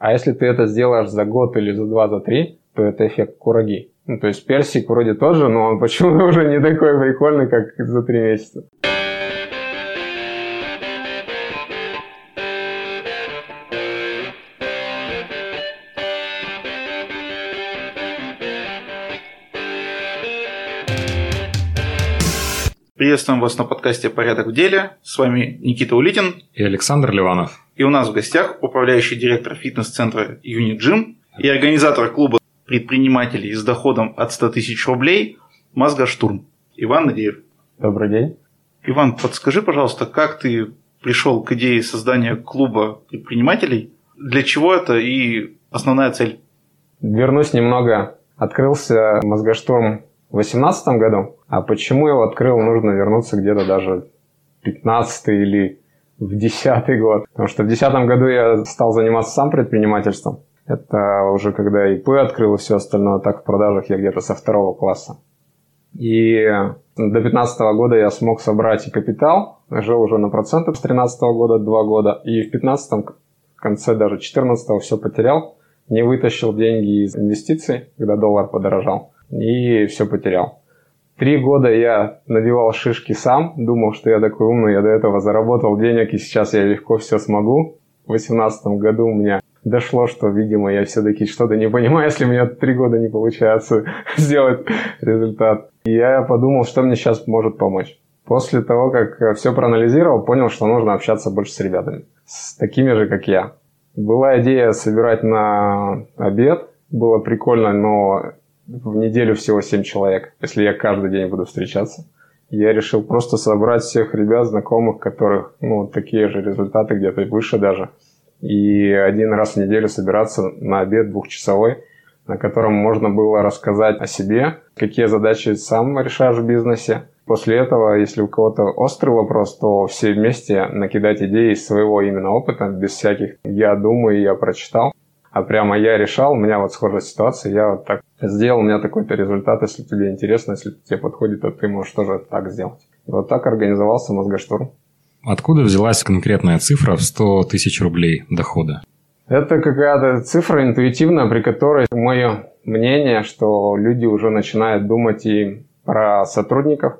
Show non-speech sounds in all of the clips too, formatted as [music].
А если ты это сделаешь за год или за два, за три, то это эффект кураги. Ну, то есть персик вроде тоже, но он [laughs] почему-то уже не такой прикольный, как за три месяца. Приветствуем вас на подкасте «Порядок в деле». С вами Никита Улитин и Александр Ливанов. И у нас в гостях управляющий директор фитнес-центра Gym и организатор клуба предпринимателей с доходом от 100 тысяч рублей Мазгаштурм Иван Надеев. Добрый день. Иван, подскажи, пожалуйста, как ты пришел к идее создания клуба предпринимателей? Для чего это и основная цель? Вернусь немного. Открылся Мозгоштурм в 2018 году. А почему его открыл, нужно вернуться где-то даже в 15 или в 10 год. Потому что в 2010 году я стал заниматься сам предпринимательством. Это уже когда ИП открыл и все остальное. Так в продажах я где-то со второго класса. И до 2015 года я смог собрать и капитал. Жил уже на процентах с 2013 года, 2 года. И в 2015 в конце даже 2014 все потерял. Не вытащил деньги из инвестиций, когда доллар подорожал и все потерял. Три года я надевал шишки сам, думал, что я такой умный, я до этого заработал денег, и сейчас я легко все смогу. В 2018 году у меня дошло, что, видимо, я все-таки что-то не понимаю, [laughs] если у меня три года не получается [laughs] сделать результат. И я подумал, что мне сейчас может помочь. После того, как все проанализировал, понял, что нужно общаться больше с ребятами, с такими же, как я. Была идея собирать на обед, было прикольно, но в неделю всего 7 человек, если я каждый день буду встречаться. Я решил просто собрать всех ребят, знакомых, которых, ну, такие же результаты, где-то выше даже. И один раз в неделю собираться на обед двухчасовой, на котором можно было рассказать о себе, какие задачи сам решаешь в бизнесе. После этого, если у кого-то острый вопрос, то все вместе накидать идеи из своего именно опыта, без всяких «я думаю», «я прочитал» а прямо я решал, у меня вот схожая ситуация, я вот так сделал, у меня такой-то результат, если тебе интересно, если тебе подходит, то ты можешь тоже так сделать. И вот так организовался мозгоштурм. Откуда взялась конкретная цифра в 100 тысяч рублей дохода? Это какая-то цифра интуитивная, при которой мое мнение, что люди уже начинают думать и про сотрудников,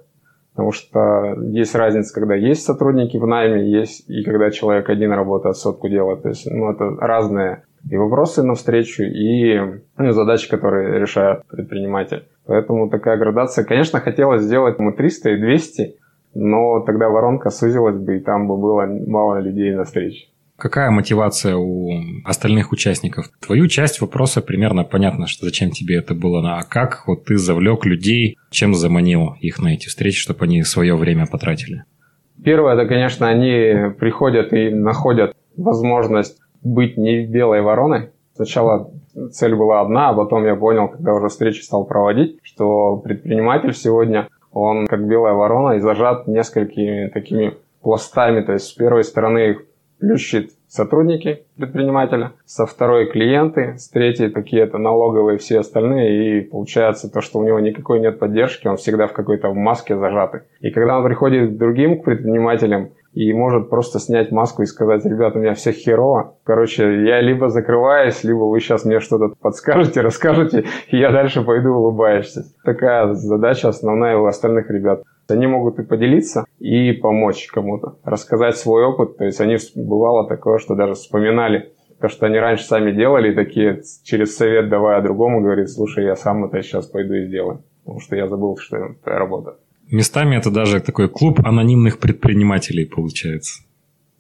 потому что есть разница, когда есть сотрудники в найме, есть и когда человек один работает, сотку делает. То есть, ну, это разные и вопросы навстречу, и ну, задачи, которые решает предприниматель. Поэтому такая градация. Конечно, хотелось сделать мы 300 и 200, но тогда воронка сузилась бы, и там бы было мало людей на встрече. Какая мотивация у остальных участников? Твою часть вопроса примерно понятно, что зачем тебе это было, а как вот ты завлек людей, чем заманил их на эти встречи, чтобы они свое время потратили? Первое, это, конечно, они приходят и находят возможность быть не белой вороной. Сначала цель была одна, а потом я понял, когда уже встречи стал проводить, что предприниматель сегодня, он как белая ворона и зажат несколькими такими пластами. То есть с первой стороны их плющит сотрудники предпринимателя, со второй клиенты, с третьей какие-то налоговые все остальные, и получается то, что у него никакой нет поддержки, он всегда в какой-то маске зажатый. И когда он приходит к другим предпринимателям, и может просто снять маску и сказать, ребята, у меня все херово. Короче, я либо закрываюсь, либо вы сейчас мне что-то подскажете, [laughs] расскажете, и я дальше пойду улыбаешься. Такая задача основная у остальных ребят. Они могут и поделиться, и помочь кому-то, рассказать свой опыт. То есть они бывало такое, что даже вспоминали то, что они раньше сами делали, и такие через совет давая другому, говорит, слушай, я сам это сейчас пойду и сделаю. Потому что я забыл, что это работа. Местами это даже такой клуб анонимных предпринимателей получается.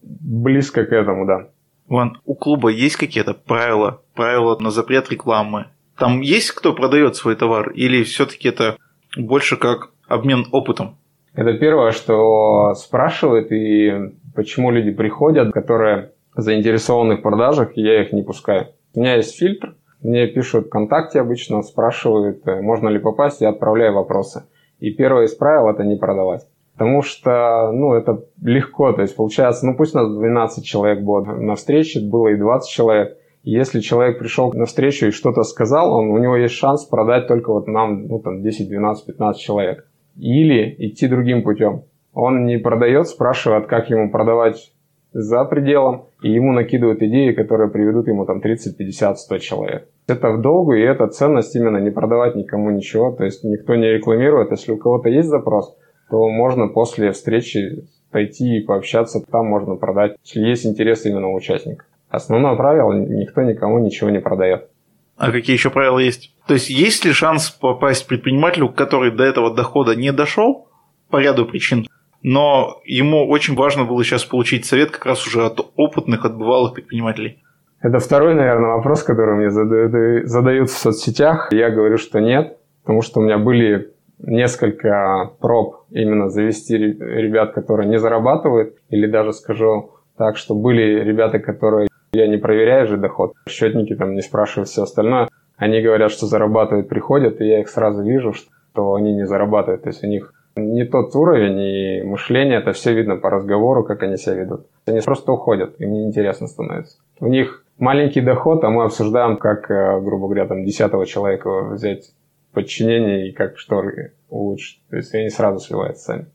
Близко к этому, да. Ван, у клуба есть какие-то правила? Правила на запрет рекламы? Там есть кто продает свой товар? Или все-таки это больше как обмен опытом? Это первое, что спрашивают и почему люди приходят, которые заинтересованы в продажах, и я их не пускаю. У меня есть фильтр, мне пишут ВКонтакте обычно, спрашивают, э, можно ли попасть, я отправляю вопросы. И первое из правил – это не продавать. Потому что, ну, это легко. То есть, получается, ну, пусть у нас 12 человек было на встрече, было и 20 человек. Если человек пришел на встречу и что-то сказал, он, у него есть шанс продать только вот нам, ну, там, 10, 12, 15 человек. Или идти другим путем. Он не продает, спрашивает, как ему продавать за пределом, и ему накидывают идеи, которые приведут ему там 30, 50, 100 человек. Это в долгу, и это ценность именно не продавать никому ничего, то есть никто не рекламирует. Если у кого-то есть запрос, то можно после встречи пойти и пообщаться, там можно продать, если есть интерес именно у участника. Основное правило – никто никому ничего не продает. А какие еще правила есть? То есть есть ли шанс попасть предпринимателю, который до этого дохода не дошел по ряду причин, но ему очень важно было сейчас получить совет как раз уже от опытных, от бывалых предпринимателей? Это второй, наверное, вопрос, который мне задают, задают в соцсетях. Я говорю, что нет, потому что у меня были несколько проб именно завести ребят, которые не зарабатывают, или даже скажу так, что были ребята, которые я не проверяю же доход, счетники там не спрашивают все остальное, они говорят, что зарабатывают, приходят, и я их сразу вижу, что они не зарабатывают, то есть у них не тот уровень и мышление, это все видно по разговору, как они себя ведут. Они просто уходят, им неинтересно становится. У них маленький доход, а мы обсуждаем, как, э, грубо говоря, там десятого человека взять подчинение и как что улучшить. То есть они сразу сливаются сами.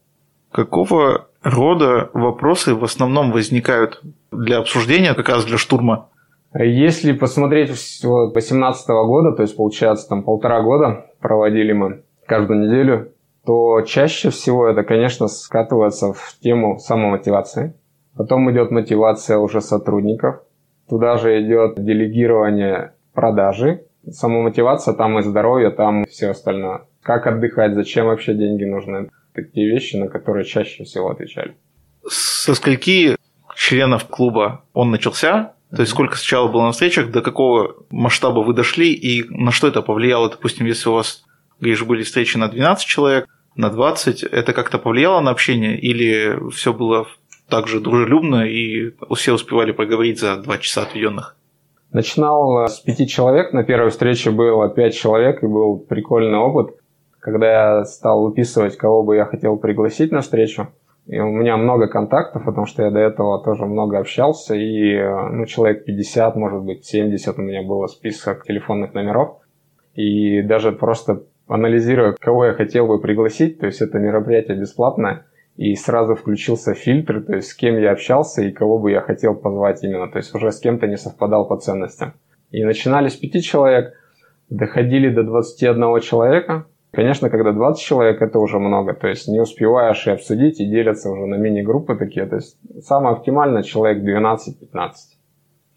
Какого рода вопросы в основном возникают для обсуждения, как раз для штурма? Если посмотреть всего 2018 года, то есть получается там полтора года проводили мы каждую неделю, то чаще всего это, конечно, скатывается в тему самомотивации. Потом идет мотивация уже сотрудников. Туда же идет делегирование продажи, самомотивация, там и здоровье, там и все остальное. Как отдыхать, зачем вообще деньги нужны. Такие вещи, на которые чаще всего отвечали. Со скольки членов клуба он начался? То есть сколько сначала было на встречах, до какого масштаба вы дошли и на что это повлияло? Допустим, если у вас, говоришь, были встречи на 12 человек, на 20, это как-то повлияло на общение или все было так же дружелюбно и все успевали поговорить за два часа отведенных? Начинал с пяти человек. На первой встрече было пять человек, и был прикольный опыт, когда я стал выписывать, кого бы я хотел пригласить на встречу. И у меня много контактов, потому что я до этого тоже много общался, и ну, человек 50, может быть, 70 у меня было список телефонных номеров. И даже просто анализируя, кого я хотел бы пригласить, то есть это мероприятие бесплатное, и сразу включился фильтр, то есть с кем я общался и кого бы я хотел позвать именно, то есть уже с кем-то не совпадал по ценностям. И начинали с пяти человек, доходили до 21 человека. Конечно, когда 20 человек, это уже много, то есть не успеваешь и обсудить, и делятся уже на мини-группы такие, то есть самое оптимальное человек 12-15.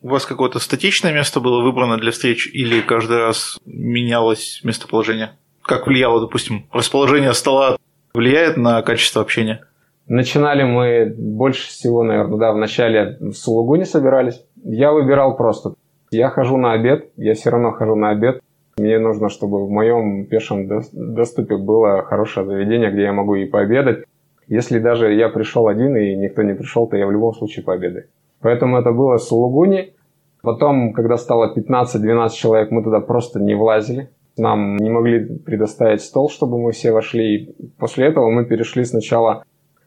У вас какое-то статичное место было выбрано для встреч или каждый раз менялось местоположение? Как влияло, допустим, расположение стола влияет на качество общения? Начинали мы больше всего, наверное, да, в начале в Сулугуне собирались. Я выбирал просто. Я хожу на обед, я все равно хожу на обед. Мне нужно, чтобы в моем пешем доступе было хорошее заведение, где я могу и пообедать. Если даже я пришел один и никто не пришел, то я в любом случае пообедаю. Поэтому это было в Сулугуне. Потом, когда стало 15-12 человек, мы туда просто не влазили. Нам не могли предоставить стол, чтобы мы все вошли. И после этого мы перешли сначала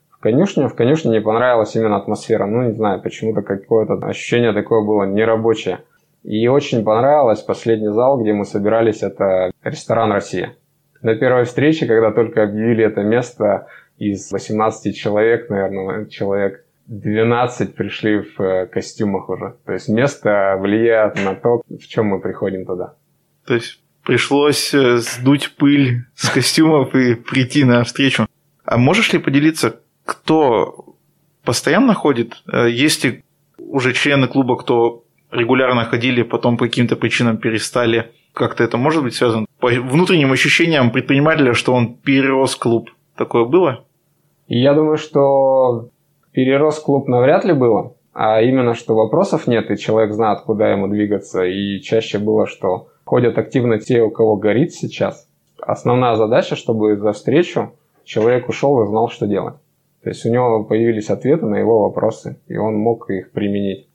в конюшню. В конюшне не понравилась именно атмосфера. Ну, не знаю, почему-то какое-то ощущение такое было нерабочее. И очень понравилось последний зал, где мы собирались, это ресторан «Россия». На первой встрече, когда только объявили это место, из 18 человек, наверное, человек 12 пришли в э, костюмах уже. То есть место влияет на то, в чем мы приходим туда. То есть пришлось э, сдуть пыль с костюмов и прийти на встречу. А можешь ли поделиться, кто постоянно ходит? Э, есть ли уже члены клуба, кто регулярно ходили, потом по каким-то причинам перестали? Как-то это может быть связано? По внутренним ощущениям предпринимателя, что он перерос клуб. Такое было? Я думаю, что перерос клуб навряд ли было, а именно, что вопросов нет, и человек знает, куда ему двигаться. И чаще было, что ходят активно те, у кого горит сейчас. Основная задача, чтобы за встречу человек ушел и знал, что делать. То есть у него появились ответы на его вопросы, и он мог их применить.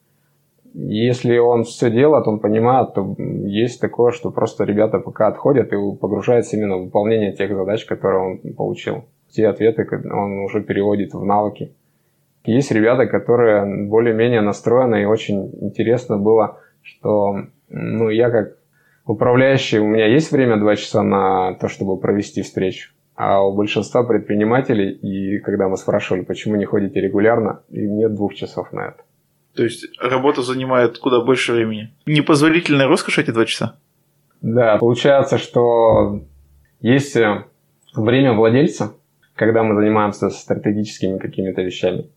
Если он все делает, он понимает, то есть такое, что просто ребята пока отходят и погружаются именно в выполнение тех задач, которые он получил. Те ответы он уже переводит в навыки. Есть ребята, которые более-менее настроены, и очень интересно было, что ну, я как управляющий, у меня есть время 2 часа на то, чтобы провести встречу. А у большинства предпринимателей, и когда мы спрашивали, почему не ходите регулярно, и нет двух часов на это. То есть работа занимает куда больше времени. Непозволительная роскошь эти два часа? Да, получается, что есть э, время владельца, когда мы занимаемся стратегическими какими-то вещами.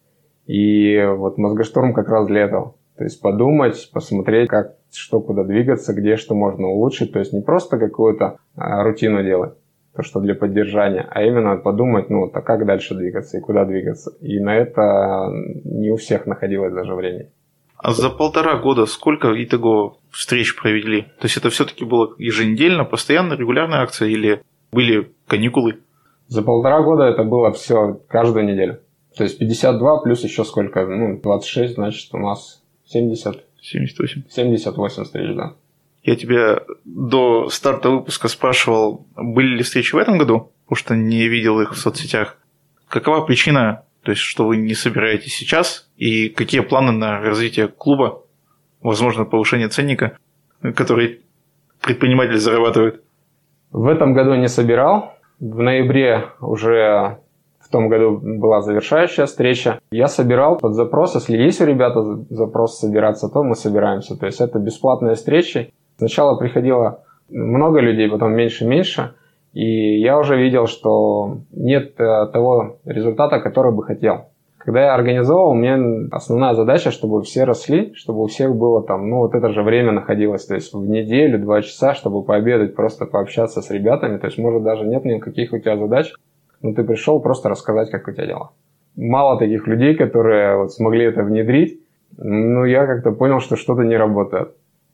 И вот мозгоштурм как раз для этого. То есть подумать, посмотреть, как, что куда двигаться, где что можно улучшить. То есть не просто какую-то а, рутину делать, то, что для поддержания, а именно подумать, ну, а как дальше двигаться и куда двигаться. И на это не у всех находилось даже времени. А за полтора года сколько итого встреч провели? То есть это все-таки было еженедельно, постоянно, регулярная акция или были каникулы? За полтора года это было все каждую неделю. То есть 52 плюс еще сколько? Ну, 26, значит, у нас 70. 78. 78 встреч, да. Я тебя до старта выпуска спрашивал, были ли встречи в этом году, потому что не видел их в соцсетях. Какова причина, то есть, что вы не собираетесь сейчас, и какие планы на развитие клуба, возможно, повышение ценника, который предприниматель зарабатывает? В этом году не собирал. В ноябре уже в том году была завершающая встреча. Я собирал под запрос, если есть у ребят запрос собираться, то мы собираемся. То есть это бесплатные встречи. Сначала приходило много людей, потом меньше-меньше. И я уже видел, что нет э, того результата, который бы хотел. Когда я организовал, у меня основная задача, чтобы все росли, чтобы у всех было там, ну вот это же время находилось, то есть в неделю, два часа, чтобы пообедать, просто пообщаться с ребятами, то есть может даже нет никаких у тебя задач, но ты пришел просто рассказать, как у тебя дела. Мало таких людей, которые вот смогли это внедрить, но я как-то понял, что что-то не работает.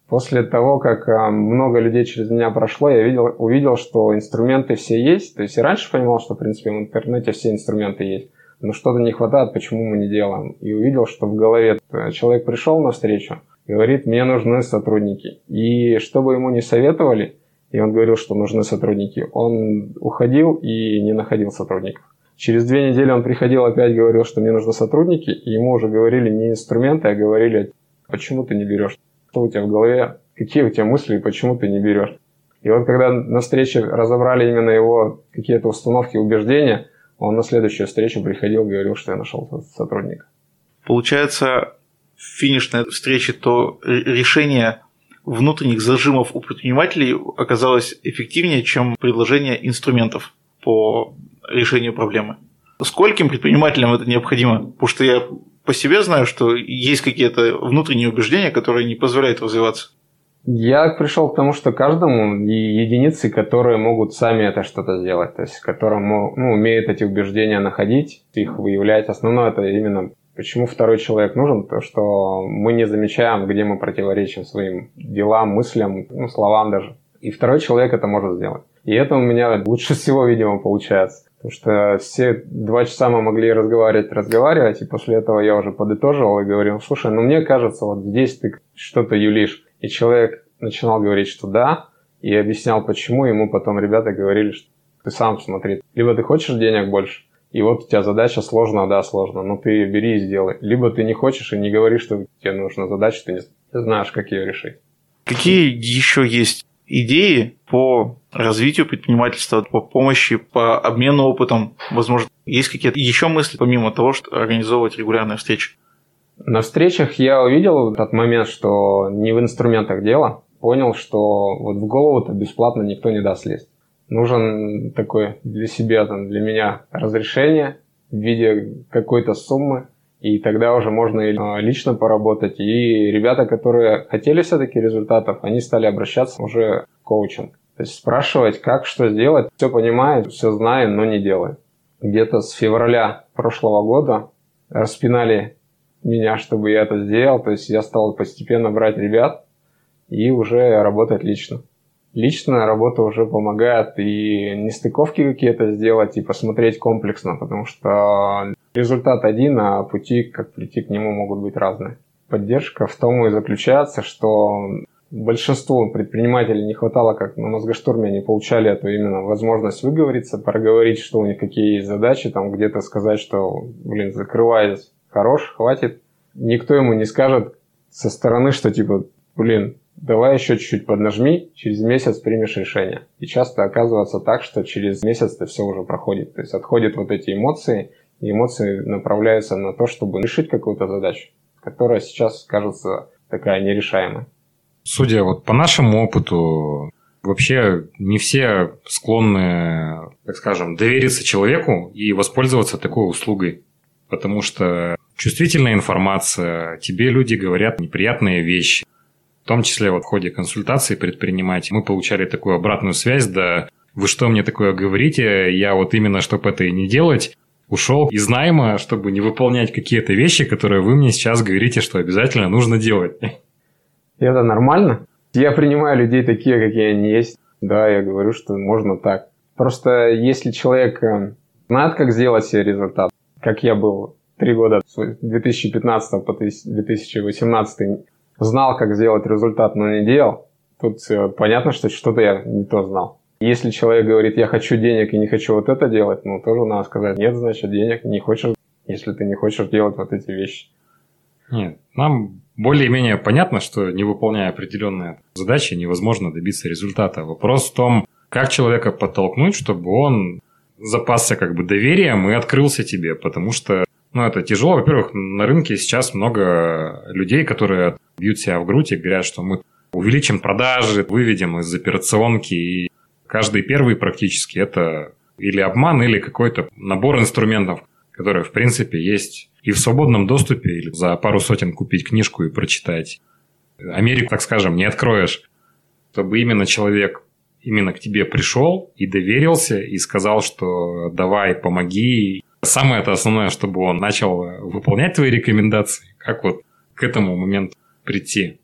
После того, как а, много людей через меня прошло, я видел, увидел, что инструменты все есть. То есть я раньше понимал, что, в принципе, в интернете все инструменты есть. Но что-то не хватает, почему мы не делаем. И увидел, что в голове человек пришел на встречу, говорит, мне нужны сотрудники. И что бы ему не советовали, и он говорил, что нужны сотрудники. Он уходил и не находил сотрудников. Через две недели он приходил опять, говорил, что мне нужны сотрудники, и ему уже говорили не инструменты, а говорили, почему ты не берешь, что у тебя в голове, какие у тебя мысли, почему ты не берешь. И вот когда на встрече разобрали именно его какие-то установки, убеждения, он на следующую встречу приходил, говорил, что я нашел сотрудника. Получается, финишной встрече то решение внутренних зажимов у предпринимателей оказалось эффективнее, чем предложение инструментов по решению проблемы. Скольким предпринимателям это необходимо? Потому что я по себе знаю, что есть какие-то внутренние убеждения, которые не позволяют развиваться. Я пришел к тому, что каждому единицы, которые могут сами это что-то сделать, то есть которые ну, умеют эти убеждения находить, их выявлять. Основное это именно Почему второй человек нужен? То, что мы не замечаем, где мы противоречим своим делам, мыслям, ну, словам даже. И второй человек это может сделать. И это у меня лучше всего, видимо, получается. Потому что все два часа мы могли разговаривать, разговаривать, и после этого я уже подытоживал и говорил, слушай, ну мне кажется, вот здесь ты что-то юлишь. И человек начинал говорить, что да, и объяснял, почему. Ему потом ребята говорили, что ты сам смотри, либо ты хочешь денег больше, и вот у тебя задача сложная, да, сложно, но ты бери и сделай. Либо ты не хочешь и не говоришь, что тебе нужна задача, ты не знаешь, как ее решить. Какие еще есть идеи по развитию предпринимательства, по помощи, по обмену опытом? Возможно, есть какие-то еще мысли, помимо того, что организовывать регулярные встречи? На встречах я увидел тот момент, что не в инструментах дело. Понял, что вот в голову-то бесплатно никто не даст лезть нужен такой для себя, там, для меня разрешение в виде какой-то суммы, и тогда уже можно и а, лично поработать. И ребята, которые хотели все-таки результатов, они стали обращаться уже в коучинг. То есть спрашивать, как, что сделать, все понимаю, все знаю, но не делаю. Где-то с февраля прошлого года распинали меня, чтобы я это сделал. То есть я стал постепенно брать ребят и уже работать лично личная работа уже помогает и нестыковки какие-то сделать, и посмотреть комплексно, потому что результат один, а пути, как прийти к нему, могут быть разные. Поддержка в том и заключается, что большинству предпринимателей не хватало, как на мозгоштурме они получали эту именно возможность выговориться, проговорить, что у них какие есть задачи, там где-то сказать, что, блин, закрывай, хорош, хватит. Никто ему не скажет со стороны, что типа, блин, давай еще чуть-чуть поднажми, через месяц примешь решение. И часто оказывается так, что через месяц это все уже проходит. То есть отходят вот эти эмоции, и эмоции направляются на то, чтобы решить какую-то задачу. которая сейчас кажется такая нерешаемой. Судя вот по нашему опыту, вообще не все склонны, так скажем, довериться человеку и воспользоваться такой услугой. Потому что чувствительная информация, тебе люди говорят неприятные вещи. В том числе вот в ходе консультации предпринимателей мы получали такую обратную связь, да вы что мне такое говорите, я вот именно, чтобы это и не делать, ушел из найма, чтобы не выполнять какие-то вещи, которые вы мне сейчас говорите, что обязательно нужно делать. Это нормально. Я принимаю людей такие, какие они есть. Да, я говорю, что можно так. Просто если человек э, знает, как сделать себе результат, как я был три года, с 2015 по 2018, знал, как сделать результат, но не делал, тут понятно, что что-то я не то знал. Если человек говорит, я хочу денег и не хочу вот это делать, ну, тоже надо сказать, нет, значит, денег не хочешь, если ты не хочешь делать вот эти вещи. Нет, нам более-менее понятно, что не выполняя определенные задачи, невозможно добиться результата. Вопрос в том, как человека подтолкнуть, чтобы он запасся как бы доверием и открылся тебе, потому что ну, это тяжело. Во-первых, на рынке сейчас много людей, которые бьют себя в грудь и говорят, что мы увеличим продажи, выведем из операционки и Каждый первый практически это или обман, или какой-то набор инструментов, которые, в принципе, есть и в свободном доступе, или за пару сотен купить книжку и прочитать. Америку, так скажем, не откроешь. Чтобы именно человек именно к тебе пришел и доверился, и сказал, что давай, помоги. Самое это основное, чтобы он начал выполнять твои рекомендации. Как вот к этому моменту прийти?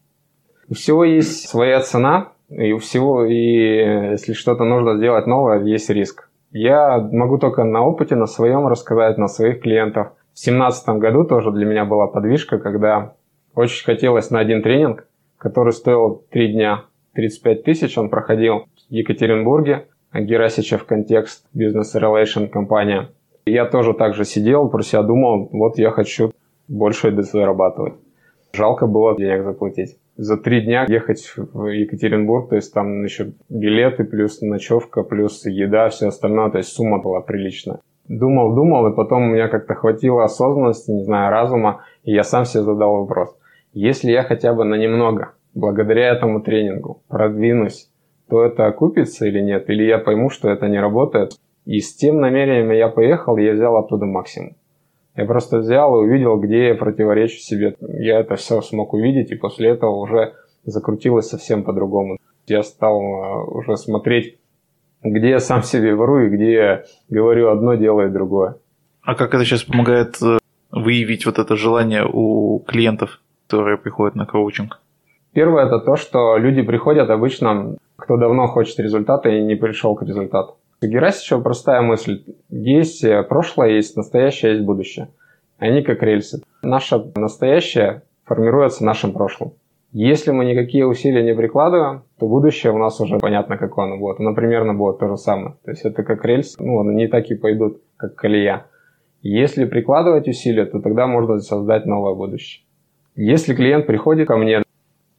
У всего есть своя цена, и у всего, и если что-то нужно сделать новое, есть риск. Я могу только на опыте, на своем рассказать, на своих клиентах. В семнадцатом году тоже для меня была подвижка, когда очень хотелось на один тренинг, который стоил три дня, 35 тысяч, он проходил в Екатеринбурге, Герасичев контекст, бизнес relation компания. Я тоже так же сидел, про себя думал, вот я хочу больше зарабатывать. Жалко было денег заплатить за три дня ехать в Екатеринбург, то есть там еще билеты, плюс ночевка, плюс еда, все остальное, то есть сумма была приличная. Думал, думал, и потом у меня как-то хватило осознанности, не знаю, разума, и я сам себе задал вопрос. Если я хотя бы на немного, благодаря этому тренингу, продвинусь, то это окупится или нет? Или я пойму, что это не работает? И с тем намерением я поехал, я взял оттуда максимум. Я просто взял и увидел, где я противоречу себе. Я это все смог увидеть, и после этого уже закрутилось совсем по-другому. Я стал э, уже смотреть, где я сам себе вру и где я говорю одно, делаю другое. А как это сейчас помогает э, выявить вот это желание у клиентов, которые приходят на коучинг? Первое это то, что люди приходят обычно, кто давно хочет результата и не пришел к результату. У Герасичева простая мысль. Есть прошлое, есть настоящее, есть будущее. Они как рельсы. Наше настоящее формируется нашим прошлым. Если мы никакие усилия не прикладываем, то будущее у нас уже понятно, какое оно будет. Оно примерно будет то же самое. То есть это как рельс, ну, они так и пойдут, как колея. Если прикладывать усилия, то тогда можно создать новое будущее. Если клиент приходит ко мне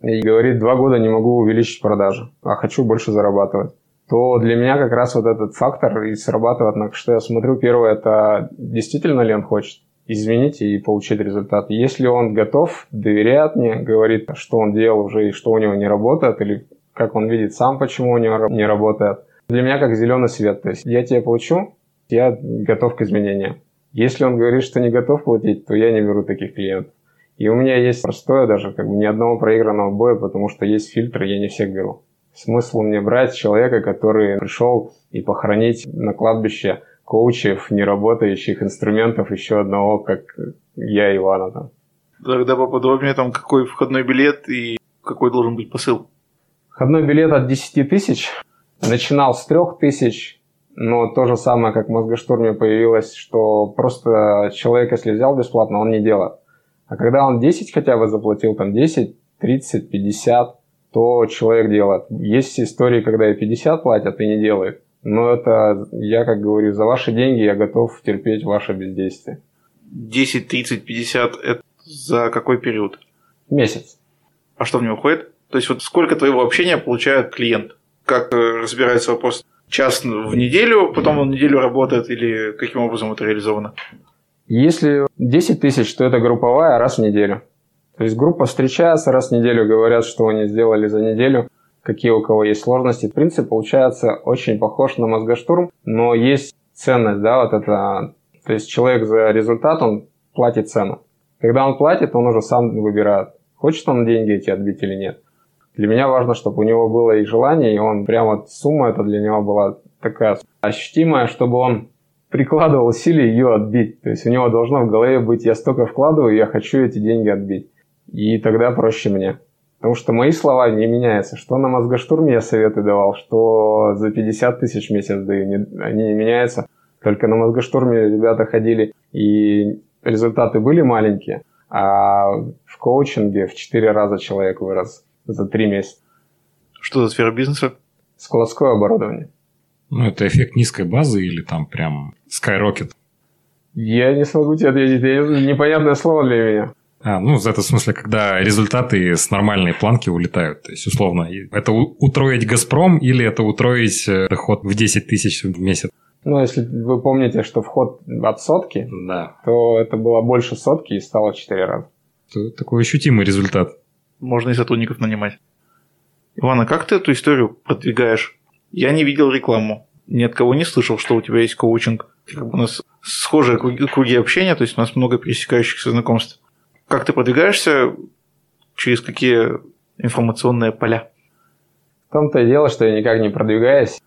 и говорит, два года не могу увеличить продажи, а хочу больше зарабатывать, то для меня как раз вот этот фактор и срабатывает, на что я смотрю. Первое, это действительно ли он хочет изменить и получить результат. Если он готов, доверяет мне, говорит, что он делал уже и что у него не работает, или как он видит сам, почему у него не работает. Для меня как зеленый свет. То есть я тебе получу, я готов к изменениям. Если он говорит, что не готов платить, то я не беру таких клиентов. И у меня есть простое даже, как бы ни одного проигранного боя, потому что есть фильтры, я не всех беру. Смысл мне брать человека, который пришел и похоронить на кладбище коучев, неработающих инструментов еще одного, как я, Ивана там. Тогда поподробнее там, какой входной билет и какой должен быть посыл? Входной билет от 10 тысяч. Начинал с 3 тысяч, но то же самое, как в Мозгоштурме появилось, что просто человек, если взял бесплатно, он не делает. А когда он 10 хотя бы заплатил, там 10, 30, 50, то человек делает. Есть истории, когда и 50 платят, и не делает. Но это, я как говорю, за ваши деньги я готов терпеть ваше бездействие. 10, 30, 50 – это за какой период? Месяц. А что в него входит? То есть вот сколько твоего общения получает клиент? Как э, разбирается вопрос? Час в неделю, потом он неделю работает или каким образом это реализовано? Если 10 тысяч, то это групповая раз в неделю. То есть группа встречается раз в неделю, говорят, что они сделали за неделю, какие у кого есть сложности. Принцип получается очень похож на мозгоштурм, но есть ценность, да, вот это. То есть человек за результат, он платит цену. Когда он платит, он уже сам выбирает, хочет он деньги эти отбить или нет. Для меня важно, чтобы у него было и желание, и он прям вот сумма это для него была такая ощутимая, чтобы он прикладывал усилия ее отбить. То есть у него должно в голове быть, я столько вкладываю, я хочу эти деньги отбить. И тогда проще мне. Потому что мои слова не меняются. Что на мозгоштурме я советы давал, что за 50 тысяч в месяц даю, не, они не меняются. Только на мозгоштурме ребята ходили, и результаты были маленькие, а в коучинге в 4 раза человек вырос за 3 месяца. Что за сфера бизнеса? Складское оборудование. Ну, это эффект низкой базы или там прям Skyrocket? Я не смогу тебе ответить. Это непонятное слово для меня. А, ну, в этом смысле, когда результаты с нормальной планки улетают. То есть, условно, это утроить «Газпром» или это утроить э, доход в 10 тысяч в месяц? Ну, если вы помните, что вход от сотки, да. то это было больше сотки и стало в 4 раза. Это такой ощутимый результат. Можно и сотрудников нанимать. Иван, а как ты эту историю продвигаешь? Я не видел рекламу. Ни от кого не слышал, что у тебя есть коучинг. Как бы у нас схожие круги, круги общения, то есть у нас много пересекающихся знакомств. Как ты продвигаешься? Через какие информационные поля? В том-то и дело, что я никак не продвигаюсь.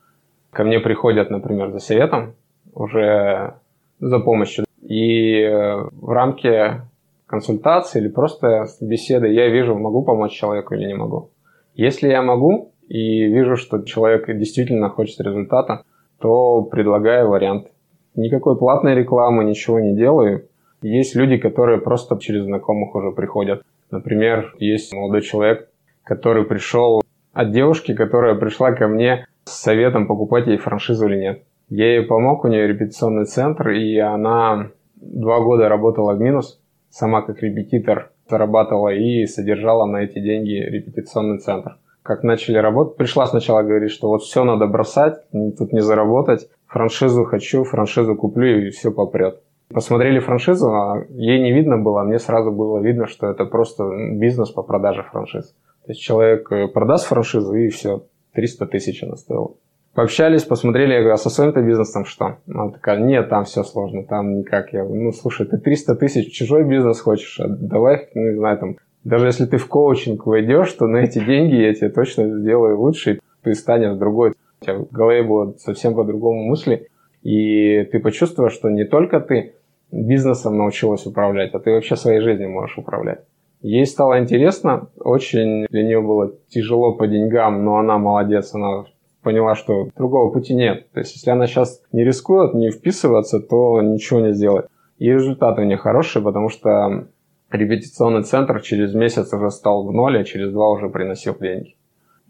Ко мне приходят, например, за советом, уже за помощью. И э, в рамке консультации или просто беседы я вижу, могу помочь человеку или не могу. Если я могу и вижу, что человек действительно хочет результата, то предлагаю вариант. Никакой платной рекламы, ничего не делаю. Есть люди, которые просто через знакомых уже приходят. Например, есть молодой человек, который пришел от девушки, которая пришла ко мне с советом, покупать ей франшизу или нет. Я ей помог, у нее репетиционный центр, и она два года работала в минус, сама как репетитор зарабатывала и содержала на эти деньги репетиционный центр. Как начали работать, пришла сначала говорит, что вот все надо бросать, тут не заработать, франшизу хочу, франшизу куплю и все попрет. Посмотрели франшизу, а ей не видно было, а мне сразу было видно, что это просто бизнес по продаже франшиз. То есть человек э, продаст франшизу и все, 300 тысяч она стоила. Пообщались, посмотрели, я говорю, а со своим-то бизнесом что? Она такая, нет, там все сложно, там никак. Я говорю, ну, слушай, ты 300 тысяч чужой бизнес хочешь, а давай, ну, не знаю, там, даже если ты в коучинг войдешь, то на эти деньги я тебе точно сделаю лучше, и ты станешь другой. У тебя в голове будут совсем по-другому мысли, и ты почувствуешь, что не только ты бизнесом научилась управлять, а ты вообще своей жизнью можешь управлять. Ей стало интересно, очень для нее было тяжело по деньгам, но она молодец, она поняла, что другого пути нет. То есть, если она сейчас не рискует, не вписываться, то ничего не сделает. И результаты у нее хорошие, потому что репетиционный центр через месяц уже стал в ноль, а через два уже приносил деньги.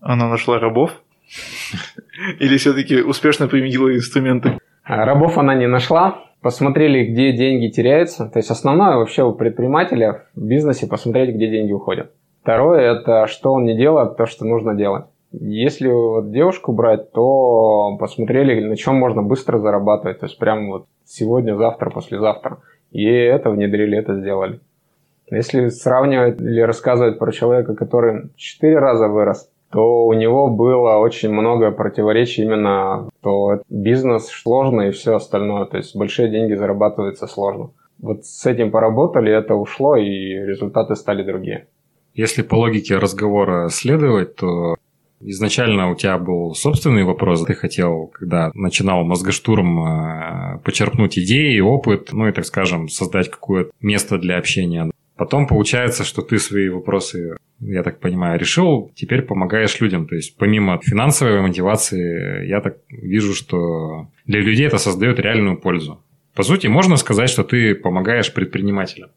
Она нашла рабов? [laughs] Или все-таки успешно применила инструменты? Рабов она не нашла, посмотрели, где деньги теряются. То есть основное вообще у предпринимателя в бизнесе посмотреть, где деньги уходят. Второе – это что он не делает, то, что нужно делать. Если вот девушку брать, то посмотрели, на чем можно быстро зарабатывать. То есть прямо вот сегодня, завтра, послезавтра. И это внедрили, это сделали. Если сравнивать или рассказывать про человека, который четыре раза вырос, то у него было очень много противоречий именно, то бизнес сложно и все остальное, то есть большие деньги зарабатываются сложно. Вот с этим поработали, это ушло, и результаты стали другие. Если по логике разговора следовать, то изначально у тебя был собственный вопрос, ты хотел, когда начинал мозгоштурм, э, почерпнуть идеи, опыт, ну и, так скажем, создать какое-то место для общения. Потом получается, что ты свои вопросы, я так понимаю, решил, теперь помогаешь людям. То есть помимо финансовой мотивации, я так вижу, что для людей это создает реальную пользу. По сути, можно сказать, что ты помогаешь предпринимателям.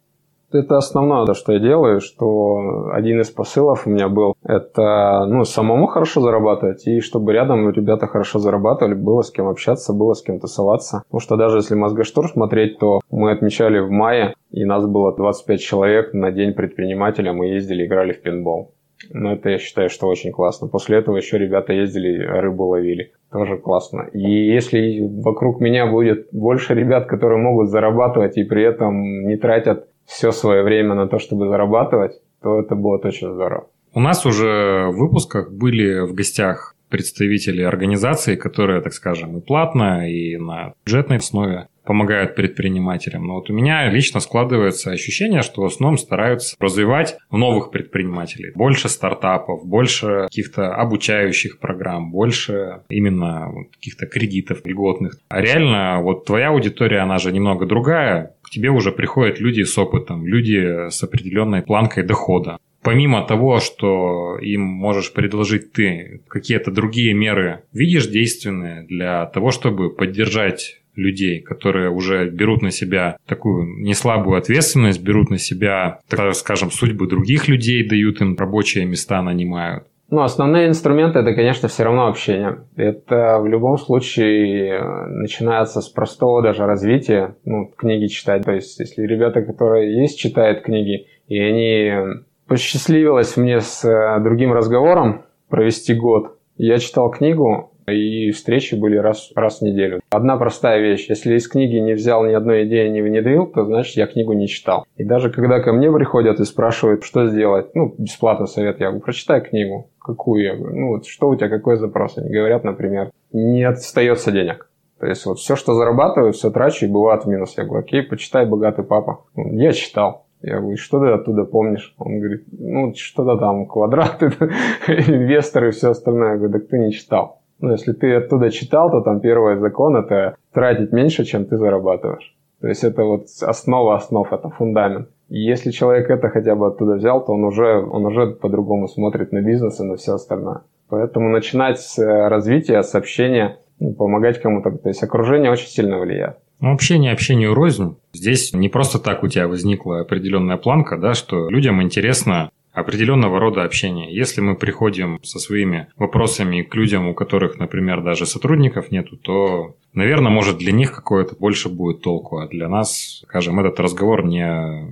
Это основное, то, что я делаю, что один из посылов у меня был, это ну, самому хорошо зарабатывать, и чтобы рядом ребята хорошо зарабатывали, было с кем общаться, было с кем тусоваться. Потому что даже если Мозгоштор смотреть, то мы отмечали в мае, и нас было 25 человек на День предпринимателя, мы ездили, играли в пинбол. Ну, это я считаю, что очень классно. После этого еще ребята ездили, рыбу ловили. Тоже классно. И если вокруг меня будет больше ребят, которые могут зарабатывать и при этом не тратят все свое время на то, чтобы зарабатывать, то это было точно здорово. У нас уже в выпусках были в гостях представители организаций, которые, так скажем, и платно, и на бюджетной основе помогают предпринимателям. Но вот у меня лично складывается ощущение, что в основном стараются развивать новых предпринимателей. Больше стартапов, больше каких-то обучающих программ, больше именно каких-то кредитов льготных. А реально вот твоя аудитория, она же немного другая. К тебе уже приходят люди с опытом, люди с определенной планкой дохода помимо того, что им можешь предложить ты, какие-то другие меры видишь действенные для того, чтобы поддержать людей, которые уже берут на себя такую неслабую ответственность, берут на себя, так скажем, судьбы других людей, дают им рабочие места, нанимают. Ну, основные инструменты это, конечно, все равно общение. Это в любом случае э, начинается с простого даже развития, ну, книги читать. То есть, если ребята, которые есть, читают книги, и они посчастливилось мне с э, другим разговором провести год. Я читал книгу, и встречи были раз, раз в неделю. Одна простая вещь. Если из книги не взял ни одной идеи, не внедрил, то значит я книгу не читал. И даже когда ко мне приходят и спрашивают, что сделать, ну, бесплатно совет, я говорю, прочитай книгу. Какую? Я говорю, ну, вот что у тебя, какой запрос? Они говорят, например, не остается денег. То есть вот все, что зарабатываю, все трачу и бывает в минус. Я говорю, окей, почитай «Богатый папа». Я читал. Я говорю, что ты оттуда помнишь? Он говорит, ну, что-то там, квадраты, [laughs] инвесторы и все остальное. Я говорю, так ты не читал. Ну, если ты оттуда читал, то там первый закон – это тратить меньше, чем ты зарабатываешь. То есть это вот основа основ, это фундамент. И если человек это хотя бы оттуда взял, то он уже, он уже по-другому смотрит на бизнес и на все остальное. Поэтому начинать с э, развития, с общения, ну, помогать кому-то. То есть окружение очень сильно влияет. Ну, общение общению рознь. Здесь не просто так у тебя возникла определенная планка, да, что людям интересно определенного рода общение. Если мы приходим со своими вопросами к людям, у которых, например, даже сотрудников нету, то, наверное, может для них какое-то больше будет толку, а для нас, скажем, этот разговор не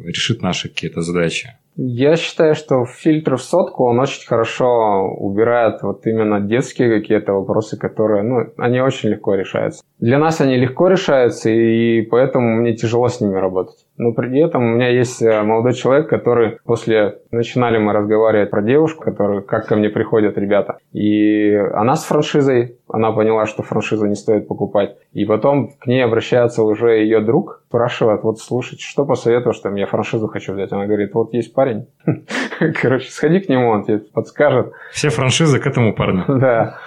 решит наши какие-то задачи. Я считаю, что фильтр в сотку, он очень хорошо убирает вот именно детские какие-то вопросы, которые, ну, они очень легко решаются. Для нас они легко решаются, и поэтому мне тяжело с ними работать. Но при этом у меня есть э, молодой человек, который после... Начинали мы разговаривать про девушку, которую, как ко мне приходят ребята. И она с франшизой, она поняла, что франшизу не стоит покупать. И потом к ней обращается уже ее друг, спрашивает, вот слушайте, что посоветуешь, там я франшизу хочу взять. Она говорит, вот есть парень, [laughs] короче, сходи к нему, он тебе подскажет. Все франшизы к этому парню. [laughs] Да.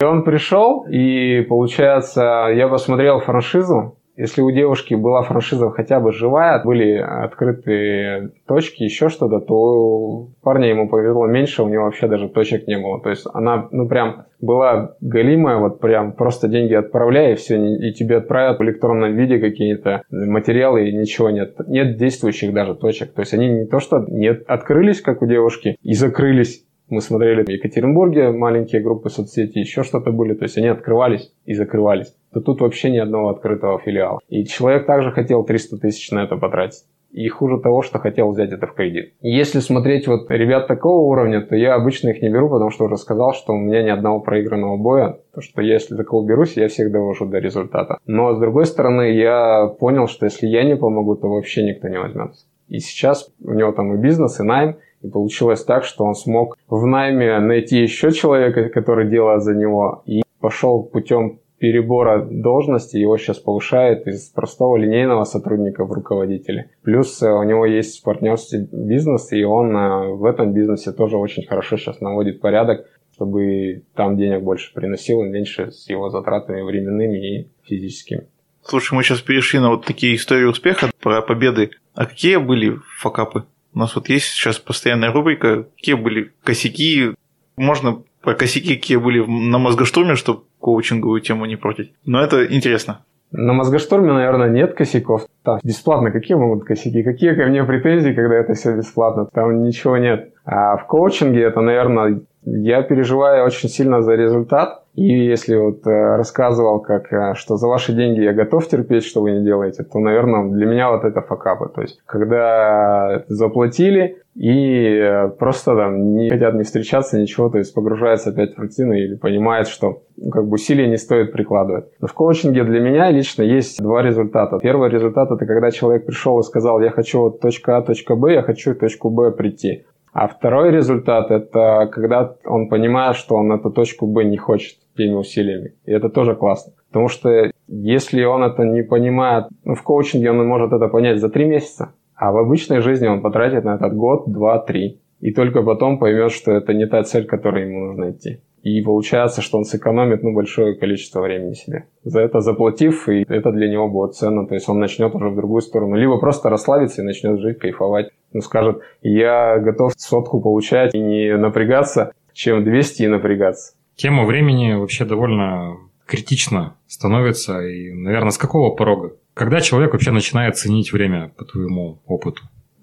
И он пришел, и получается, я посмотрел франшизу, если у девушки была франшиза хотя бы живая, были открытые точки, еще что-то, то парня ему повезло меньше, у него вообще даже точек не было. То есть она, ну прям была галимая, вот прям просто деньги отправляй, и все, и тебе отправят в электронном виде какие-то материалы, и ничего нет. Нет действующих даже точек. То есть они не то, что не открылись, как у девушки, и закрылись, мы смотрели в Екатеринбурге маленькие группы соцсети, еще что-то были, то есть они открывались и закрывались то тут вообще ни одного открытого филиала. И человек также хотел 300 тысяч на это потратить. И хуже того, что хотел взять это в кредит. Если смотреть вот ребят такого уровня, то я обычно их не беру, потому что уже сказал, что у меня ни одного проигранного боя. То, что если такого берусь, я всех довожу до результата. Но с другой стороны, я понял, что если я не помогу, то вообще никто не возьмется. И сейчас у него там и бизнес, и найм, и получилось так, что он смог в найме найти еще человека, который делает за него, и пошел путем перебора должности его сейчас повышает из простого линейного сотрудника в руководителя. Плюс э, у него есть партнерский бизнес, и он э, в этом бизнесе тоже очень хорошо сейчас наводит порядок, чтобы там денег больше приносил, и меньше с его затратами временными и физическими. Слушай, мы сейчас перешли на вот такие истории успеха про победы. А какие были факапы? У нас вот есть сейчас постоянная рубрика, какие были косяки, можно про косяки, какие были на мозгоштурме, чтобы коучинговую тему не протить. Но это интересно. На мозгоштурме, наверное, нет косяков. Там бесплатно какие могут косяки? Какие ко мне претензии, когда это все бесплатно? Там ничего нет. А в коучинге это, наверное, я переживаю очень сильно за результат. И если вот э, рассказывал, как, э, что за ваши деньги я готов терпеть, что вы не делаете, то, наверное, для меня вот это факапы. То есть, когда заплатили и э, просто там не хотят не встречаться, ничего, то есть погружается опять в рутину или понимает, что ну, как бы усилия не стоит прикладывать. Но в коучинге для меня лично есть два результата. Первый результат это когда человек пришел и сказал, я хочу вот точка А, точка Б, я хочу точку Б прийти. А второй результат – это когда он понимает, что он эту точку Б не хочет теми усилиями. И это тоже классно. Потому что если он это не понимает, ну, в коучинге он может это понять за три месяца, а в обычной жизни он потратит на этот год, два, три. И только потом поймет, что это не та цель, которой ему нужно идти. И получается, что он сэкономит ну, большое количество времени себе. За это заплатив, и это для него будет ценно. То есть он начнет уже в другую сторону. Либо просто расслабиться и начнет жить, кайфовать. Скажет, я готов сотку получать и не напрягаться, чем 200 и напрягаться. Тема времени вообще довольно критично становится. И, наверное, с какого порога? Когда человек вообще начинает ценить время по твоему опыту?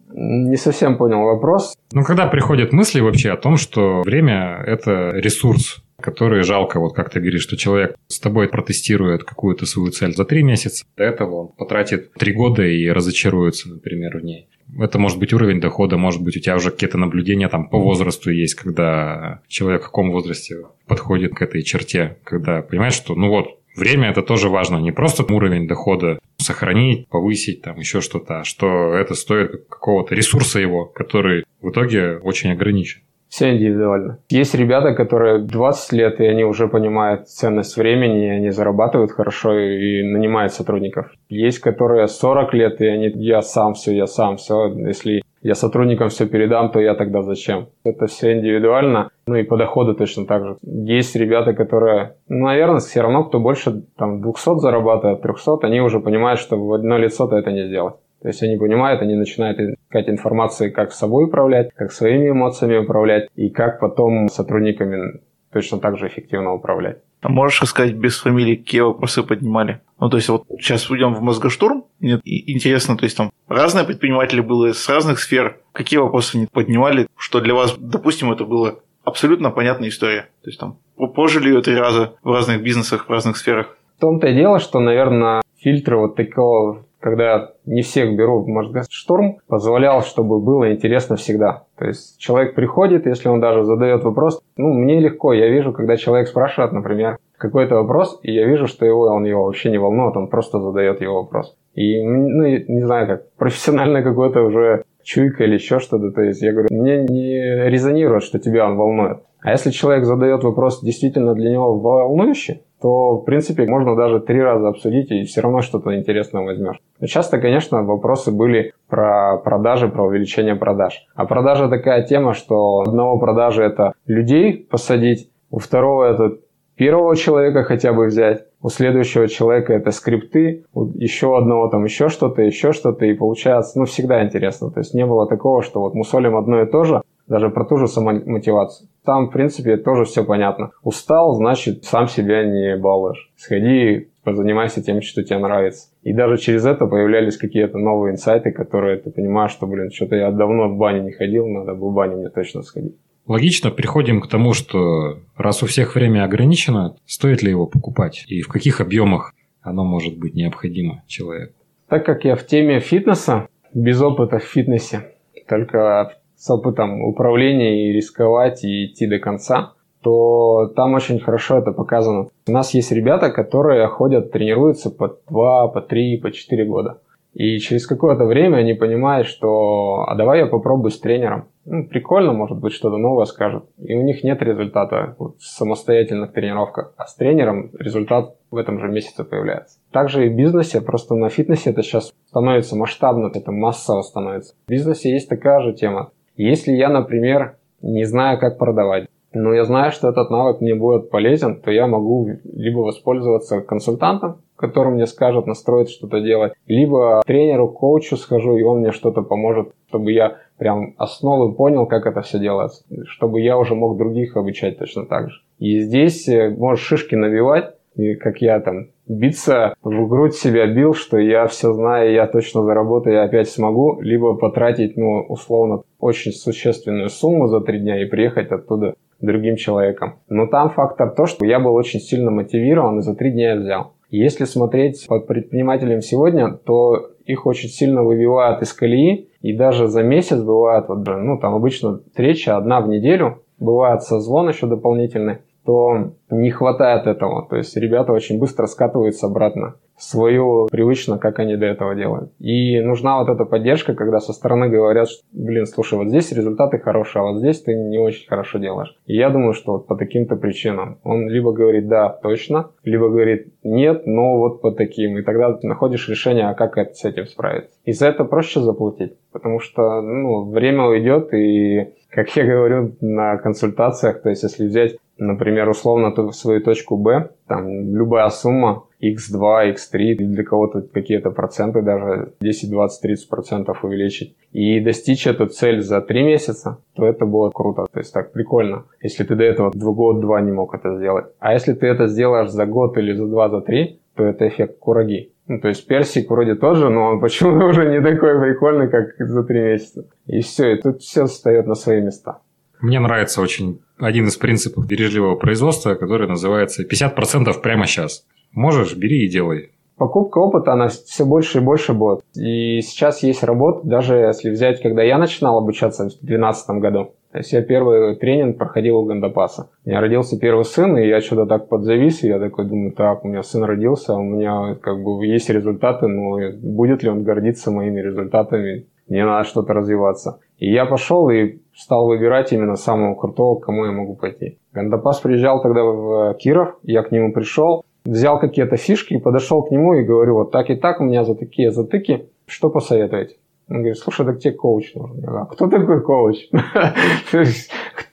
Не совсем понял вопрос. Ну, когда приходят мысли вообще о том, что время – это ресурс, который жалко, вот как ты говоришь, что человек с тобой протестирует какую-то свою цель за три месяца, до этого он потратит три года и разочаруется, например, в ней. Это может быть уровень дохода, может быть у тебя уже какие-то наблюдения там по возрасту есть, когда человек в каком возрасте подходит к этой черте, когда понимаешь, что ну вот Время это тоже важно. Не просто уровень дохода сохранить, повысить, там еще что-то, а что это стоит какого-то ресурса его, который в итоге очень ограничен. Все индивидуально. Есть ребята, которые 20 лет, и они уже понимают ценность времени, и они зарабатывают хорошо и нанимают сотрудников. Есть, которые 40 лет, и они я сам все, я сам все. Если я сотрудникам все передам, то я тогда зачем? Это все индивидуально. Ну и по доходу точно так же. Есть ребята, которые, ну, наверное, все равно, кто больше там 200 зарабатывает, 300, они уже понимают, что в одно лицо-то это не сделать. То есть они понимают, они начинают искать информацию, как собой управлять, как своими эмоциями управлять и как потом сотрудниками точно так же эффективно управлять. А можешь рассказать без фамилии, какие вопросы поднимали? Ну, то есть вот сейчас уйдем в мозгоштурм. Мне интересно, то есть там разные предприниматели были с разных сфер. Какие вопросы они поднимали, что для вас, допустим, это было абсолютно понятная история. То есть там прожили ее три раза в разных бизнесах, в разных сферах. В том-то и дело, что, наверное, фильтры вот такого когда не всех беру в Мозгошторм, позволял, чтобы было интересно всегда. То есть человек приходит, если он даже задает вопрос, ну, мне легко, я вижу, когда человек спрашивает, например, какой-то вопрос, и я вижу, что его, он его вообще не волнует, он просто задает его вопрос. И, ну, не знаю, как [laughs] профессионально какой-то уже чуйка или еще что-то. То есть я говорю, мне не резонирует, что тебя он волнует. А если человек задает вопрос действительно для него волнующий, то, в принципе, можно даже три раза обсудить, и все равно что-то интересное возьмешь. Но часто, конечно, вопросы были про продажи, про увеличение продаж. А продажа такая тема, что одного продажи это людей посадить, у второго это первого человека хотя бы взять, у следующего человека это скрипты, у еще одного там еще что-то, еще что-то, и получается, ну, всегда интересно. То есть не было такого, что вот мусолим одно и то же, даже про ту же самомотивацию. Там, в принципе, тоже все понятно. Устал, значит, сам себя не балуешь. Сходи, позанимайся тем, что тебе нравится. И даже через это появлялись какие-то новые инсайты, которые ты понимаешь, что, блин, что-то я давно в бане не ходил, надо бы в баню мне точно сходить. Логично приходим к тому, что раз у всех время ограничено, стоит ли его покупать и в каких объемах оно может быть необходимо человеку. Так как я в теме фитнеса, без опыта в фитнесе, только с опытом управления и рисковать и идти до конца, то там очень хорошо это показано. У нас есть ребята, которые ходят, тренируются по 2, по 3, по 4 года. И через какое-то время они понимают, что а давай я попробую с тренером. Ну, прикольно, может быть, что-то новое скажут. И у них нет результата вот, в самостоятельных тренировках. А с тренером результат в этом же месяце появляется. Также и в бизнесе, просто на фитнесе это сейчас становится масштабно, это массово становится. В бизнесе есть такая же тема. Если я, например, не знаю, как продавать, но я знаю, что этот навык мне будет полезен, то я могу либо воспользоваться консультантом, который мне скажет настроить что-то делать, либо тренеру, коучу схожу, и он мне что-то поможет, чтобы я прям основы понял, как это все делается, чтобы я уже мог других обучать точно так же. И здесь э, можешь шишки набивать, И как я там биться в грудь себя бил, что я все знаю, я точно заработаю, я опять смогу, либо потратить, ну, условно, очень существенную сумму за три дня и приехать оттуда другим человеком. Но там фактор то, что я был очень сильно мотивирован и за три дня я взял. Если смотреть по предпринимателям сегодня, то их очень сильно выбивают из колеи, и даже за месяц бывает, вот, ну, там обычно встреча одна в неделю, бывает созвон еще дополнительный, то не хватает этого. То есть ребята очень быстро скатываются обратно в свою привычно, как они до этого делают. И нужна вот эта поддержка, когда со стороны говорят, что, блин, слушай, вот здесь результаты хорошие, а вот здесь ты не очень хорошо делаешь. И я думаю, что вот по таким-то причинам. Он либо говорит «да, точно», либо говорит «нет, но вот по таким». И тогда ты находишь решение, а как это, с этим справиться. И за это проще заплатить, потому что ну, время уйдет, и как я говорю на консультациях, то есть если взять например, условно свою точку B, там любая сумма x2, x3, для кого-то какие-то проценты даже 10, 20, 30 процентов увеличить и достичь эту цель за 3 месяца, то это было круто, то есть так прикольно, если ты до этого в год-два не мог это сделать. А если ты это сделаешь за год или за два, за три, то это эффект кураги. Ну, то есть персик вроде тоже, но он [laughs] почему-то уже не такой прикольный, как за три месяца. И все, и тут все встает на свои места. Мне нравится очень один из принципов бережливого производства, который называется 50% прямо сейчас. Можешь, бери и делай. Покупка опыта, она все больше и больше будет. И сейчас есть работа, даже если взять, когда я начинал обучаться в 2012 году, я первый тренинг проходил у Гандапаса. У меня родился первый сын, и я что-то так подзавис, и я такой думаю, так, у меня сын родился, у меня как бы есть результаты, но будет ли он гордиться моими результатами? Мне надо что-то развиваться. И я пошел и стал выбирать именно самого крутого, к кому я могу пойти. Гандапас приезжал тогда в Киров, я к нему пришел, взял какие-то фишки, подошел к нему и говорю, вот так и так, у меня за такие затыки, что посоветуете? Он говорит, слушай, так тебе коуч нужен. Я говорю, а кто такой коуч? [laughs]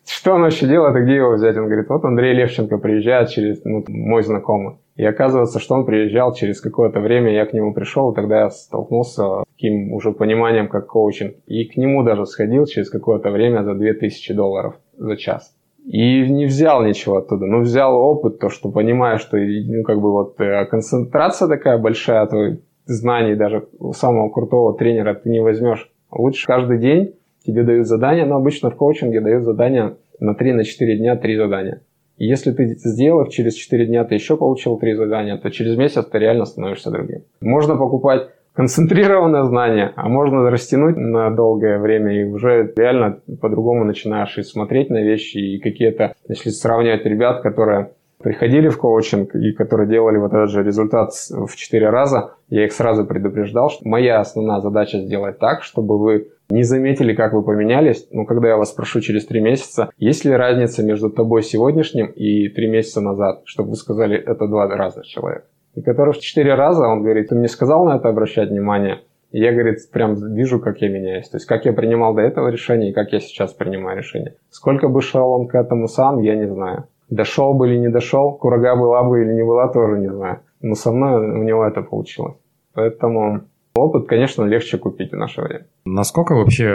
Что он вообще делает, и где его взять? Он говорит, вот Андрей Левченко приезжает через ну, мой знакомый. И оказывается, что он приезжал через какое-то время, я к нему пришел, и тогда я столкнулся с таким уже пониманием, как коучинг. И к нему даже сходил через какое-то время за 2000 долларов за час. И не взял ничего оттуда, но взял опыт, то, что понимаю, что ну, как бы вот э, концентрация такая большая твоих знаний, даже самого крутого тренера ты не возьмешь. Лучше каждый день тебе дают задания, но обычно в коучинге дают задания на 3-4 на дня, 3 задания. И если ты сделав через 4 дня, ты еще получил 3 задания, то через месяц ты реально становишься другим. Можно покупать концентрированное знание, а можно растянуть на долгое время и уже реально по-другому начинаешь и смотреть на вещи, и какие-то, если сравнивать ребят, которые приходили в коучинг и которые делали вот этот же результат в 4 раза, я их сразу предупреждал, что моя основная задача сделать так, чтобы вы не заметили, как вы поменялись, но когда я вас спрошу через 3 месяца, есть ли разница между тобой сегодняшним и 3 месяца назад, чтобы вы сказали, это два разных человека и который в четыре раза, он говорит, ты мне сказал на это обращать внимание? И я, говорит, прям вижу, как я меняюсь. То есть, как я принимал до этого решение и как я сейчас принимаю решение. Сколько бы шел он к этому сам, я не знаю. Дошел бы или не дошел, курага была бы или не была, тоже не знаю. Но со мной у него это получилось. Поэтому опыт, конечно, легче купить в наше время. Насколько вообще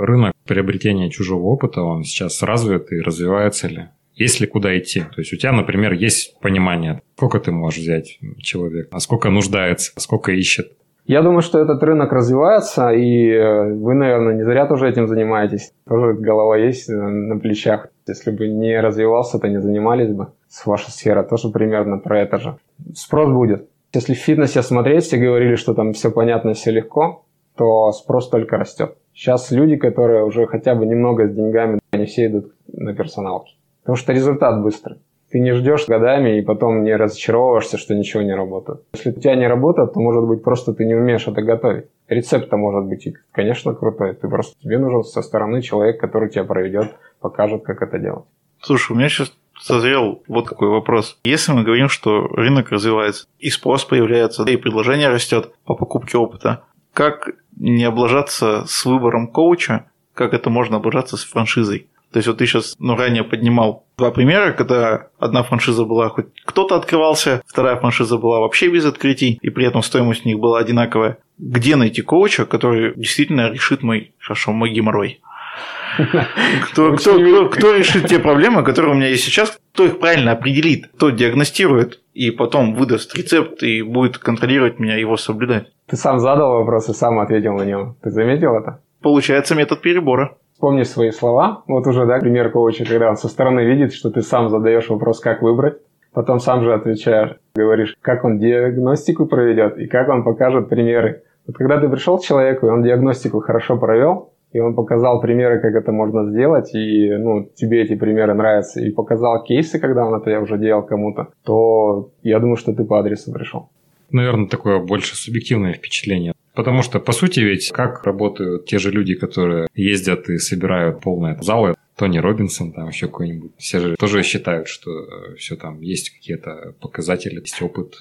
рынок приобретения чужого опыта, он сейчас развит и развивается ли? Есть ли куда идти? То есть у тебя, например, есть понимание, сколько ты можешь взять человек, а сколько нуждается, сколько ищет. Я думаю, что этот рынок развивается, и э, вы, наверное, не зря тоже этим занимаетесь. Тоже голова есть э, на плечах. Если бы не развивался, то не занимались бы. Ваша сфера тоже примерно про это же. Спрос будет. Если в фитнесе смотреть, все говорили, что там все понятно, все легко, то спрос только растет. Сейчас люди, которые уже хотя бы немного с деньгами, они все идут на персоналки. Потому что результат быстрый. Ты не ждешь годами и потом не разочаровываешься, что ничего не работает. Если у тебя не работает, то, может быть, просто ты не умеешь это готовить. Рецепт-то может быть, конечно, крутой. Ты просто тебе нужен со стороны человек, который тебя проведет, покажет, как это делать. Слушай, у меня сейчас созрел вот какой вопрос. Если мы говорим, что рынок развивается, и спрос появляется, и предложение растет по покупке опыта, как не облажаться с выбором коуча, как это можно облажаться с франшизой? То есть вот ты сейчас ну, ранее поднимал два примера, когда одна франшиза была хоть кто-то открывался, вторая франшиза была вообще без открытий, и при этом стоимость у них была одинаковая. Где найти коуча, который действительно решит мой, хорошо, мой геморрой? Кто, кто, кто, кто решит те проблемы, которые у меня есть сейчас, кто их правильно определит, кто диагностирует и потом выдаст рецепт и будет контролировать меня, его соблюдать. Ты сам задал вопрос и сам ответил на него. Ты заметил это? Получается метод перебора. Вспомни свои слова. Вот уже, да, пример коуча, когда он со стороны видит, что ты сам задаешь вопрос, как выбрать. Потом сам же отвечаешь, говоришь, как он диагностику проведет и как он покажет примеры. Вот когда ты пришел к человеку, и он диагностику хорошо провел, и он показал примеры, как это можно сделать, и ну, тебе эти примеры нравятся, и показал кейсы, когда он это я уже делал кому-то, то я думаю, что ты по адресу пришел. Наверное, такое больше субъективное впечатление. Потому что, по сути, ведь как работают те же люди, которые ездят и собирают полные залы, Тони Робинсон, там еще какой-нибудь, все же тоже считают, что э, все там есть какие-то показатели, есть опыт.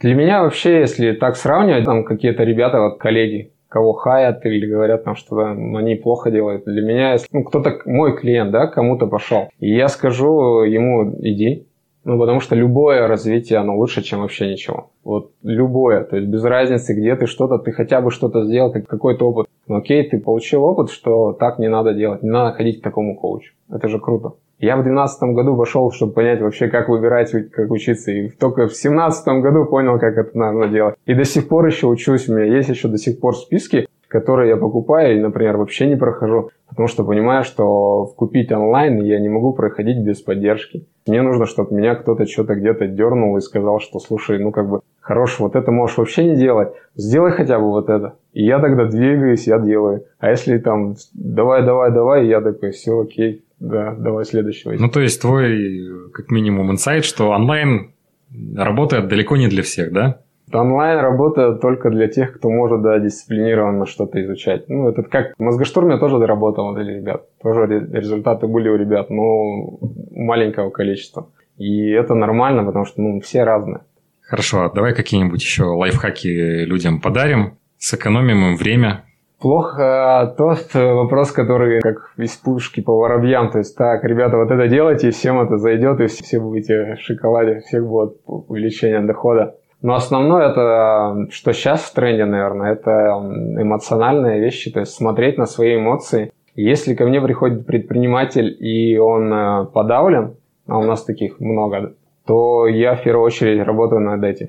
Для меня вообще, если так сравнивать, там какие-то ребята, вот коллеги, кого хаят или говорят там, что они плохо делают. Для меня, если, ну, кто-то, мой клиент, да, кому-то пошел, и я скажу ему, иди, ну, потому что любое развитие, оно лучше, чем вообще ничего. Вот любое. То есть без разницы, где ты что-то, ты хотя бы что-то сделал, как какой-то опыт. Ну, окей, ты получил опыт, что так не надо делать. Не надо ходить к такому коучу. Это же круто. Я в 2012 году вошел, чтобы понять вообще, как выбирать, как учиться. И только в 2017 году понял, как это надо делать. И до сих пор еще учусь. У меня есть еще до сих пор списки, которые я покупаю и, например, вообще не прохожу, потому что понимаю, что купить онлайн я не могу проходить без поддержки. Мне нужно, чтобы меня кто-то что-то где-то дернул и сказал, что слушай, ну как бы хорош, вот это можешь вообще не делать, сделай хотя бы вот это. И я тогда двигаюсь, я делаю. А если там давай, давай, давай, я такой, все окей, да, давай следующего. Ну то есть твой как минимум инсайт, что онлайн работает далеко не для всех, да? Онлайн работает только для тех, кто может, да, дисциплинированно что-то изучать. Ну, это как в мозгоштурме тоже доработал для ребят. Тоже результаты были у ребят, но маленького количества. И это нормально, потому что, ну, все разные. Хорошо, а давай какие-нибудь еще лайфхаки людям подарим, сэкономим им время. Плохо тот вопрос, который как из пушки по воробьям. То есть, так, ребята, вот это делайте, и всем это зайдет, и все будете в шоколаде, всех будет увеличение дохода. Но основное это, что сейчас в тренде, наверное, это эмоциональные вещи, то есть смотреть на свои эмоции. Если ко мне приходит предприниматель и он э, подавлен, а у нас таких много, то я в первую очередь работаю над этим.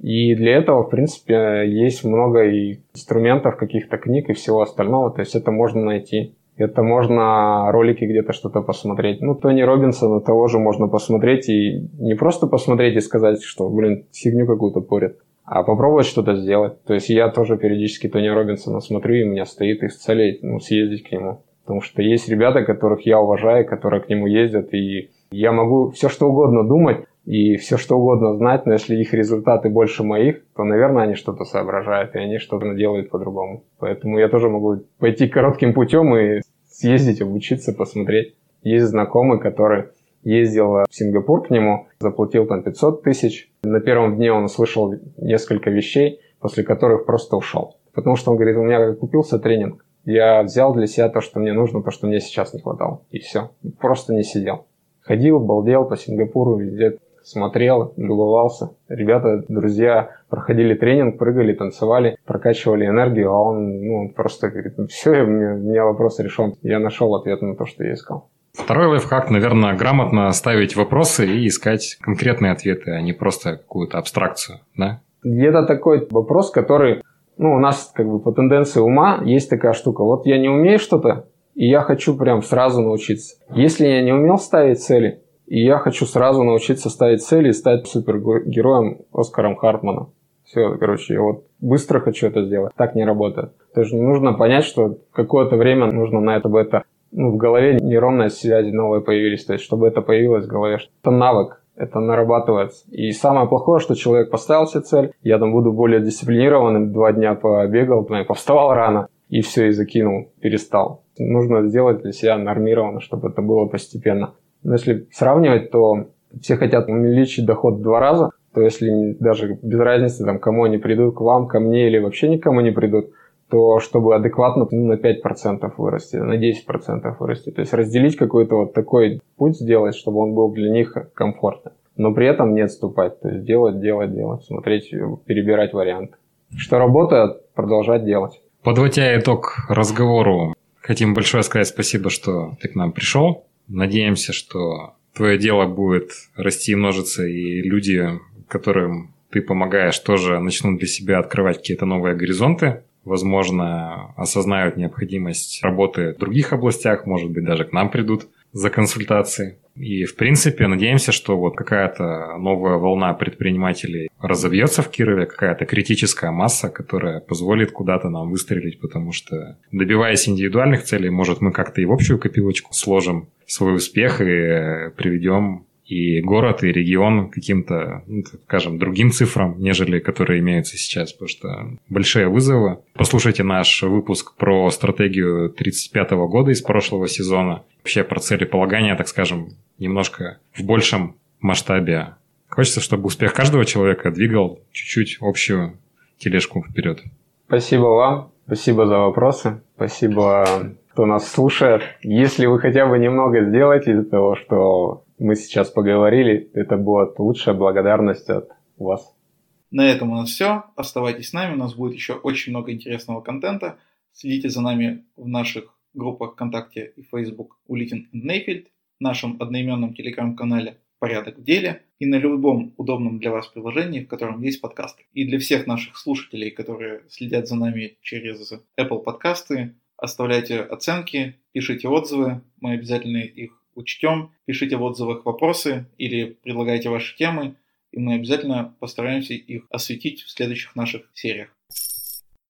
И для этого, в принципе, есть много и инструментов, каких-то книг и всего остального. То есть это можно найти. Это можно ролики где-то что-то посмотреть. Ну, Тони Робинсона того же можно посмотреть и не просто посмотреть и сказать, что, блин, фигню какую-то порят, а попробовать что-то сделать. То есть я тоже периодически Тони Робинсона смотрю, и у меня стоит из целей ну, съездить к нему. Потому что есть ребята, которых я уважаю, которые к нему ездят, и я могу все что угодно думать, и все что угодно знать, но если их результаты больше моих, то, наверное, они что-то соображают, и они что-то делают по-другому. Поэтому я тоже могу пойти коротким путем и съездить, обучиться, посмотреть. Есть знакомый, который ездил в Сингапур к нему, заплатил там 500 тысяч. На первом дне он услышал несколько вещей, после которых просто ушел. Потому что он говорит, у меня купился тренинг. Я взял для себя то, что мне нужно, то, что мне сейчас не хватало. И все. Просто не сидел. Ходил, балдел по Сингапуру, везде смотрел, любовался. Ребята, друзья проходили тренинг, прыгали, танцевали, прокачивали энергию, а он ну, просто говорит, все, у меня, у меня вопрос решен. Я нашел ответ на то, что я искал. Второй лайфхак, наверное, грамотно ставить вопросы и искать конкретные ответы, а не просто какую-то абстракцию, да? Где-то такой вопрос, который, ну, у нас как бы по тенденции ума есть такая штука. Вот я не умею что-то, и я хочу прям сразу научиться. Если я не умел ставить цели, и я хочу сразу научиться ставить цели и стать супергероем Оскаром Хартмана. Все, короче, я вот быстро хочу это сделать. Так не работает. То есть нужно понять, что какое-то время нужно на это, это ну, в голове нейронные связи новые появились. То есть, чтобы это появилось в голове. Это навык, это нарабатывается. И самое плохое, что человек поставил себе цель, я там буду более дисциплинированным, два дня побегал, повставал рано, и все, и закинул, перестал. Нужно сделать для себя нормированно, чтобы это было постепенно. Но если сравнивать, то все хотят увеличить доход в два раза, то если даже без разницы, там, кому они придут, к вам, ко мне или вообще никому не придут, то чтобы адекватно ну, на 5% вырасти, на 10% вырасти. То есть разделить какой-то вот такой путь сделать, чтобы он был для них комфортным. Но при этом не отступать. То есть делать, делать, делать, смотреть, перебирать варианты. Что работает, продолжать делать. Подводя итог разговору, Хотим большое сказать спасибо, что ты к нам пришел. Надеемся, что твое дело будет расти и множиться, и люди, которым ты помогаешь, тоже начнут для себя открывать какие-то новые горизонты. Возможно, осознают необходимость работы в других областях, может быть, даже к нам придут за консультацией. И, в принципе, надеемся, что вот какая-то новая волна предпринимателей разовьется в Кирове, какая-то критическая масса, которая позволит куда-то нам выстрелить, потому что, добиваясь индивидуальных целей, может, мы как-то и в общую копилочку сложим свой успех и приведем и город, и регион каким-то, ну, скажем, другим цифрам, нежели которые имеются сейчас, потому что большие вызовы. Послушайте наш выпуск про стратегию 35 года из прошлого сезона, вообще про целеполагание, так скажем, немножко в большем масштабе. Хочется, чтобы успех каждого человека двигал чуть-чуть общую тележку вперед. Спасибо вам, спасибо за вопросы, спасибо, кто нас слушает. Если вы хотя бы немного сделаете из того, что мы сейчас поговорили, это будет лучшая благодарность от вас. На этом у нас все. Оставайтесь с нами, у нас будет еще очень много интересного контента. Следите за нами в наших группах ВКонтакте и Facebook Улитин и Нейфельд, нашем одноименном телеграм-канале «Порядок в деле» и на любом удобном для вас приложении, в котором есть подкасты. И для всех наших слушателей, которые следят за нами через Apple подкасты, оставляйте оценки, пишите отзывы, мы обязательно их учтем. Пишите в отзывах вопросы или предлагайте ваши темы, и мы обязательно постараемся их осветить в следующих наших сериях.